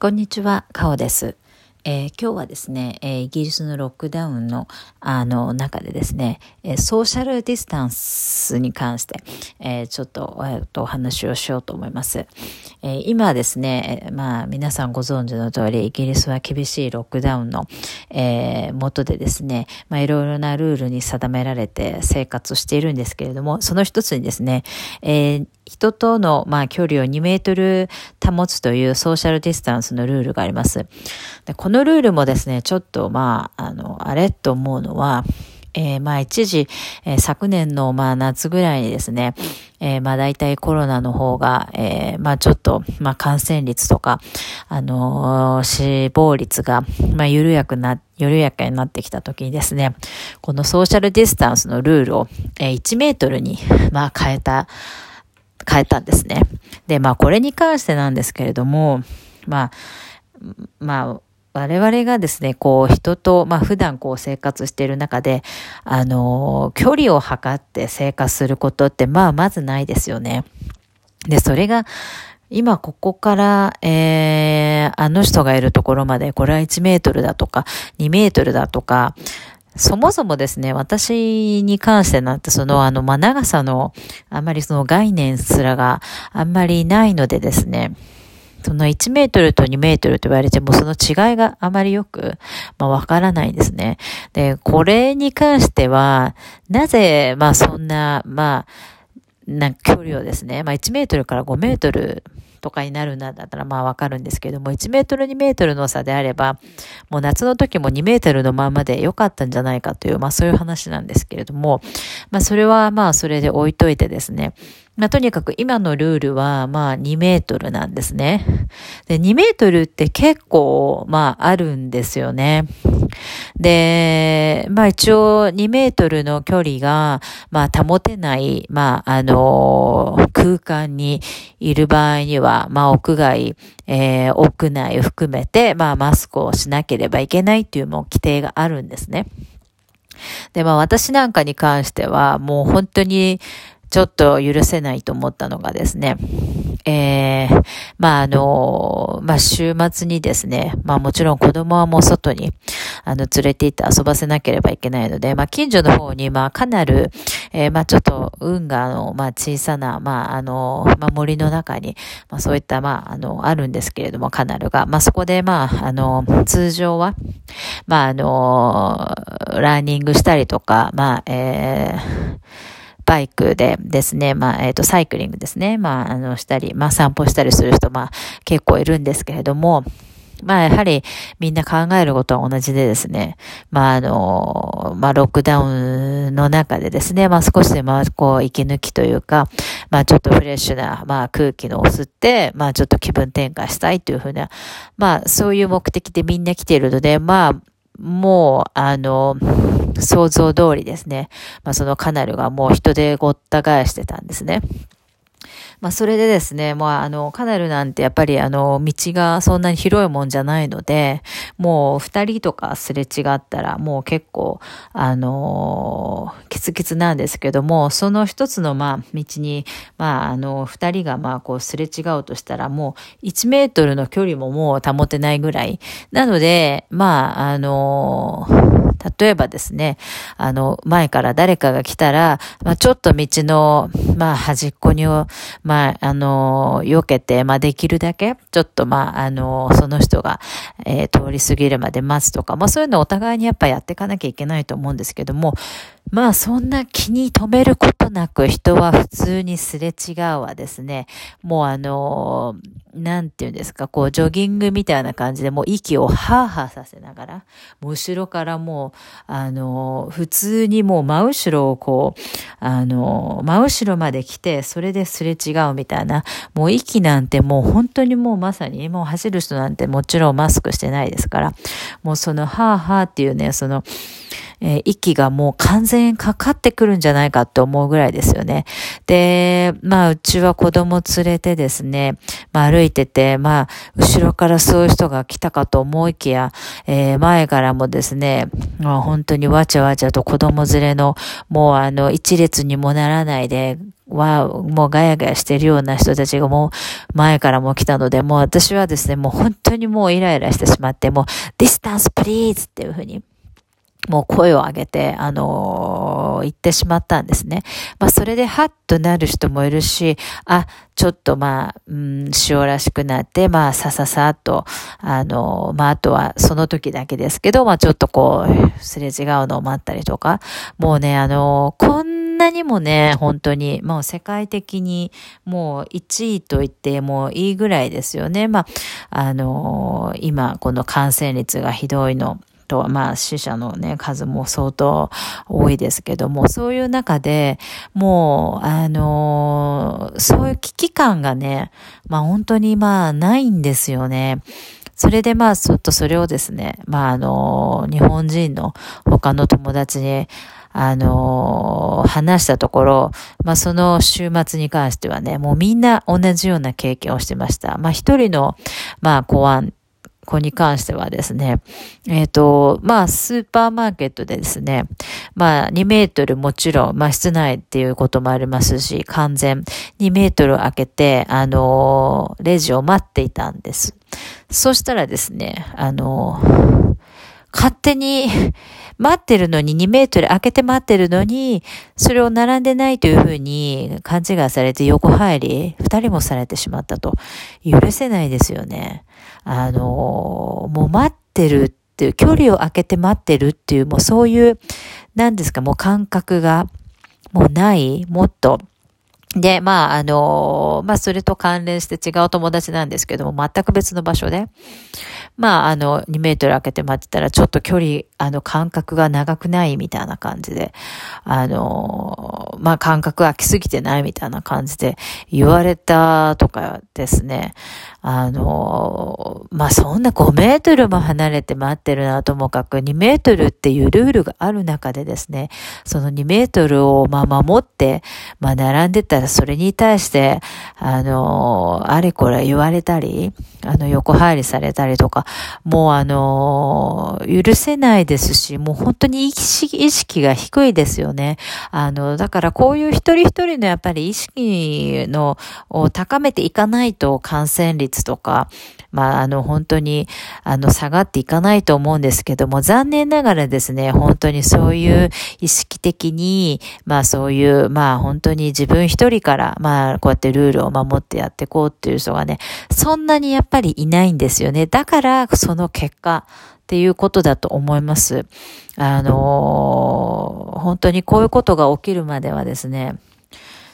こんにちは、かおです。えー、今日はですね、えー、イギリスのロックダウンのあの中でですね、えー、ソーシャルディスタンスに関して、えちょっと,、えー、とお話をしようと思います。え今ですね、まあ皆さんご存知の通り、イギリスは厳しいロックダウンの、え元でですね、まあいろいろなルールに定められて生活しているんですけれども、その一つにですね、え人との、まあ、距離を2メートル保つというソーシャルディスタンスのルールがあります。でここのルールもですね、ちょっと、まあ、あの、あれと思うのは、えー、まあ一時、えー、昨年のまあ夏ぐらいにですね、えー、まあ大体コロナの方が、えー、まあちょっと、まあ感染率とか、あのー、死亡率が、まあ緩やくな、緩やかになってきた時にですね、このソーシャルディスタンスのルールを、えー、1メートルに、まあ変えた、変えたんですね。で、まあこれに関してなんですけれども、まあ、まあ、我々がですね、こう人と、まあ普段こう生活している中で、あの、距離を測って生活することって、まあまずないですよね。で、それが、今ここから、えー、あの人がいるところまで、これは1メートルだとか、2メートルだとか、そもそもですね、私に関してなんて、その、あの、まあ、長さの、あんまりその概念すらがあんまりないのでですね、その1メートルと2メートルと言われても、その違いがあまりよく、まあ、わからないんですね。で、これに関しては、なぜ、まあ、そんな、まあ、な距離をですね、まあ、1メートルから5メートルとかになるんだったらまあわかるんですけども、1メートル2メートルの差であれば、もう夏の時も2メートルのままで良かったんじゃないかという、まあそういう話なんですけれども、まあそれはまあそれで置いといてですね、まあ、とにかく今のルールは、まあ、2メートルなんですね。で、2メートルって結構、まあ、あるんですよね。で、まあ、一応、2メートルの距離が、まあ、保てない、まあ、あの、空間にいる場合には、まあ、屋外、えー、屋内を含めて、まあ、マスクをしなければいけないっていうもう規定があるんですね。で、まあ私なんかに関しては、もう本当に、ちょっと許せないと思ったのがですね、えー、まあ、あの、まあ、週末にですね、まあ、もちろん子供はもう外に、あの、連れて行って遊ばせなければいけないので、まあ、近所の方に、まあ、かなる、えー、まあ、ちょっと、運河の、まあ、小さな、まあ、あの、まあ、森の中に、まあ、そういった、まあ、あの、あるんですけれども、カナルが、まあ、そこで、まあ、あの、通常は、まあ、あの、ランニングしたりとか、まあ、えー、バイクでですね、まあ、えっ、ー、と、サイクリングですね、まあ、あの、したり、まあ、散歩したりする人、まあ、結構いるんですけれども、まあ、やはりみんな考えることは同じでですね、まあ、あの、まあ、ロックダウンの中でですね、まあ、少しでも、こう、息抜きというか、まあ、ちょっとフレッシュな、まあ、空気のを吸って、まあ、ちょっと気分転換したいというふうな、まあ、そういう目的でみんな来ているので、まあ、もう、あの、想像通りですね。まあ、そのカナルがもう人でごった返してたんですね。まあ、それでですね、まあ、あの、カナルなんてやっぱりあの、道がそんなに広いもんじゃないので、もう二人とかすれ違ったら、もう結構、あの、キツキツなんですけども、その一つの、まあ、道に、まあ、あの、二人がまあ、こう、すれ違うとしたら、もう、1メートルの距離ももう保てないぐらい。なので、まあ、あの、例えばですね、あの、前から誰かが来たら、まあ、ちょっと道の、まあ、端っこにを、まあ、あの、避けて、まあ、できるだけ、ちょっと、まあ、あの、その人が、えー、通り過ぎるまで待つとか、まあ、そういうのをお互いにやっぱやっていかなきゃいけないと思うんですけども、まあそんな気に留めることなく人は普通にすれ違うはですね、もうあの、なんて言うんですか、こうジョギングみたいな感じでもう息をハーハーさせながら、もう後ろからもう、あの、普通にもう真後ろをこう、あの、真後ろまで来て、それですれ違うみたいな、もう息なんてもう本当にもうまさに、もう走る人なんてもちろんマスクしてないですから、もうそのハーハーっていうね、その、えー、息がもう完全にかかってくるんじゃないかって思うぐらいですよね。で、まあ、うちは子供連れてですね、まあ、歩いてて、まあ、後ろからそういう人が来たかと思いきや、えー、前からもですね、まあ、本当にわちゃわちゃと子供連れの、もうあの、一列にもならないで、は、もうガヤガヤしてるような人たちがもう前からも来たので、もう私はですね、もう本当にもうイライラしてしまって、もう、 distance please っていうふうに、もう声を上げて、あのー、言ってしまったんですね。まあ、それでハッとなる人もいるし、あ、ちょっとまあ、うん、しおらしくなって、まあ、さささっと、あのー、まあ、あとはその時だけですけど、まあ、ちょっとこう、すれ違うのを待ったりとか、もうね、あのー、こんなにもね、本当に、もう世界的に、もう1位と言ってもいいぐらいですよね。まあ、あの今、この感染率がひどいの。と、まあ死者のね、数も相当多いですけども、そういう中でもう、あのー、そういう危機感がね、まあ本当にまあないんですよね。それでまあちょっとそれをですね、まああのー、日本人の他の友達に、あのー、話したところ、まあ、その週末に関してはね、もうみんな同じような経験をしてました。まあ、一人の、まあ、公安子に関してはですね、えっ、ー、と、まあ、スーパーマーケットでですね、まあ、2メートルもちろん、まあ、室内っていうこともありますし、完全2メートル開けて、あの、レジを待っていたんです。そしたらですね、あの、勝手に待ってるのに2メートル開けて待ってるのに、それを並んでないというふうに勘違いされて横入り、2人もされてしまったと。許せないですよね。あの、もう待ってるっていう、距離を空けて待ってるっていう、もうそういう、なんですか、もう感覚が、もうない、もっと、で、まあ、あの、まあ、それと関連して違う友達なんですけども、全く別の場所で、まあ、あの、2メートル開けて待ってたら、ちょっと距離、あの、間隔が長くないみたいな感じで、あの、まあ、間隔空きすぎてないみたいな感じで言われたとかですね、あの、まあ、そんな5メートルも離れて待ってるなともかく、2メートルっていうルールがある中でですね、その2メートルを、ま、守って、まあ、並んでたら、それに対して、あの、あれこれ言われたり、あの、横入りされたりとか、もうあの、許せないですし、もう本当に意識意識が低いですよね。あの、だからこういう一人一人のやっぱり意識の、を高めていかないと感染率とか、まあ、あの、本当に、あの、下がっていかないと思うんですけども、残念ながらですね、本当にそういう意識的に、まあ、そういう、まあ、本当に自分一人から、まあ、こうやってルールを守ってやっていこうっていう人がね、そんなにやっぱりいないんですよね。だから、その結果、っていうことだと思います。あのー、本当にこういうことが起きるまではですね、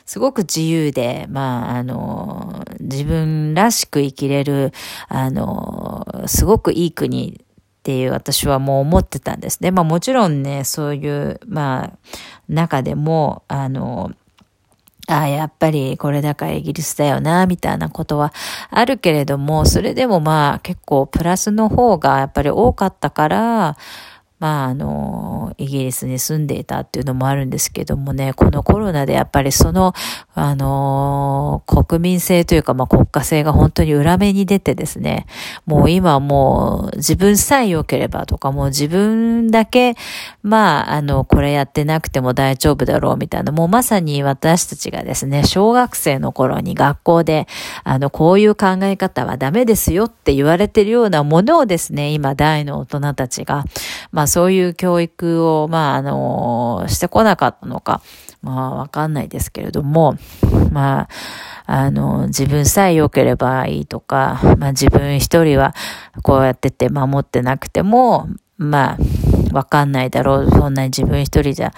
すごく自由で、まあ、あの、自分らしく生きれる、あの、すごくいい国っていう私はもう思ってたんですね。まあもちろんね、そういう、まあ、中でも、あの、ああ、やっぱりこれだからイギリスだよな、みたいなことはあるけれども、それでもまあ結構プラスの方がやっぱり多かったから、まあ、あの、イギリスに住んでいたっていうのもあるんですけどもね、このコロナでやっぱりその、あの、国民性というか、まあ、国家性が本当に裏目に出てですね、もう今もう自分さえ良ければとか、もう自分だけ、まあ、あの、これやってなくても大丈夫だろうみたいな、もうまさに私たちがですね、小学生の頃に学校で、あの、こういう考え方はダメですよって言われてるようなものをですね、今大の大人たちが、まあそういう教育を、まああの、してこなかったのか、まあわかんないですけれども、まあ、あの、自分さえ良ければいいとか、まあ自分一人はこうやってて守ってなくても、まあ、わかんないだろう。そんなに自分一人じゃ、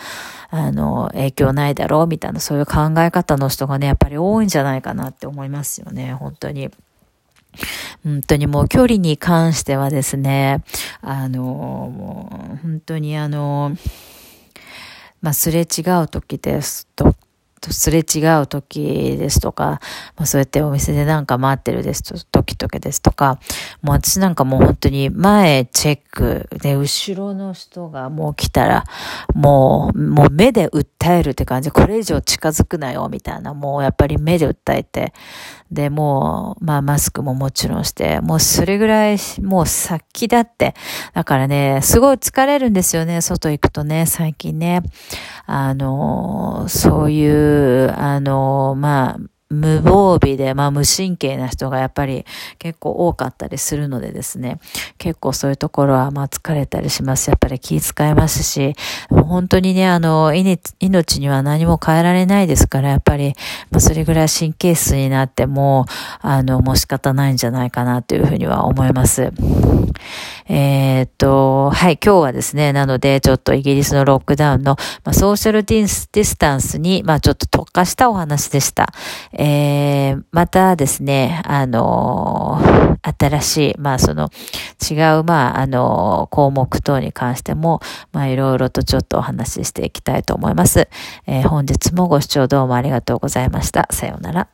あの、影響ないだろう。みたいな、そういう考え方の人がね、やっぱり多いんじゃないかなって思いますよね。本当に。本当にもう距離に関してはですね、あの、もう本当にあの、まあ、すれ違う時ですととすれ違う時ですとか、まあ、そうやってお店でなんか待ってるですと、時々ですとか、もう私なんかもう本当に前チェックで、後ろの人がもう来たら、もう、もう目で訴えるって感じ、これ以上近づくなよ、みたいな、もうやっぱり目で訴えて、で、もう、まあマスクももちろんして、もうそれぐらい、もう先だって。だからね、すごい疲れるんですよね、外行くとね、最近ね。あの、そういう、あの、まあ、無防備で、まあ無神経な人がやっぱり結構多かったりするのでですね、結構そういうところはまあ疲れたりします。やっぱり気遣いますし、本当にね、あの、命には何も変えられないですから、やっぱり、まあそれぐらい神経質になっても、あの、もう仕方ないんじゃないかなというふうには思います。えー、っと、はい、今日はですね、なので、ちょっとイギリスのロックダウンの、まあ、ソーシャルディスディスタンスに、まあ、ちょっと特化したお話でした。えー、またですね、あの新しい、まあ、その、違う、まあ、あの項目等に関しても、まあ、いろいろとちょっとお話ししていきたいと思います。えー、本日もご視聴どうもありがとうございました。さようなら。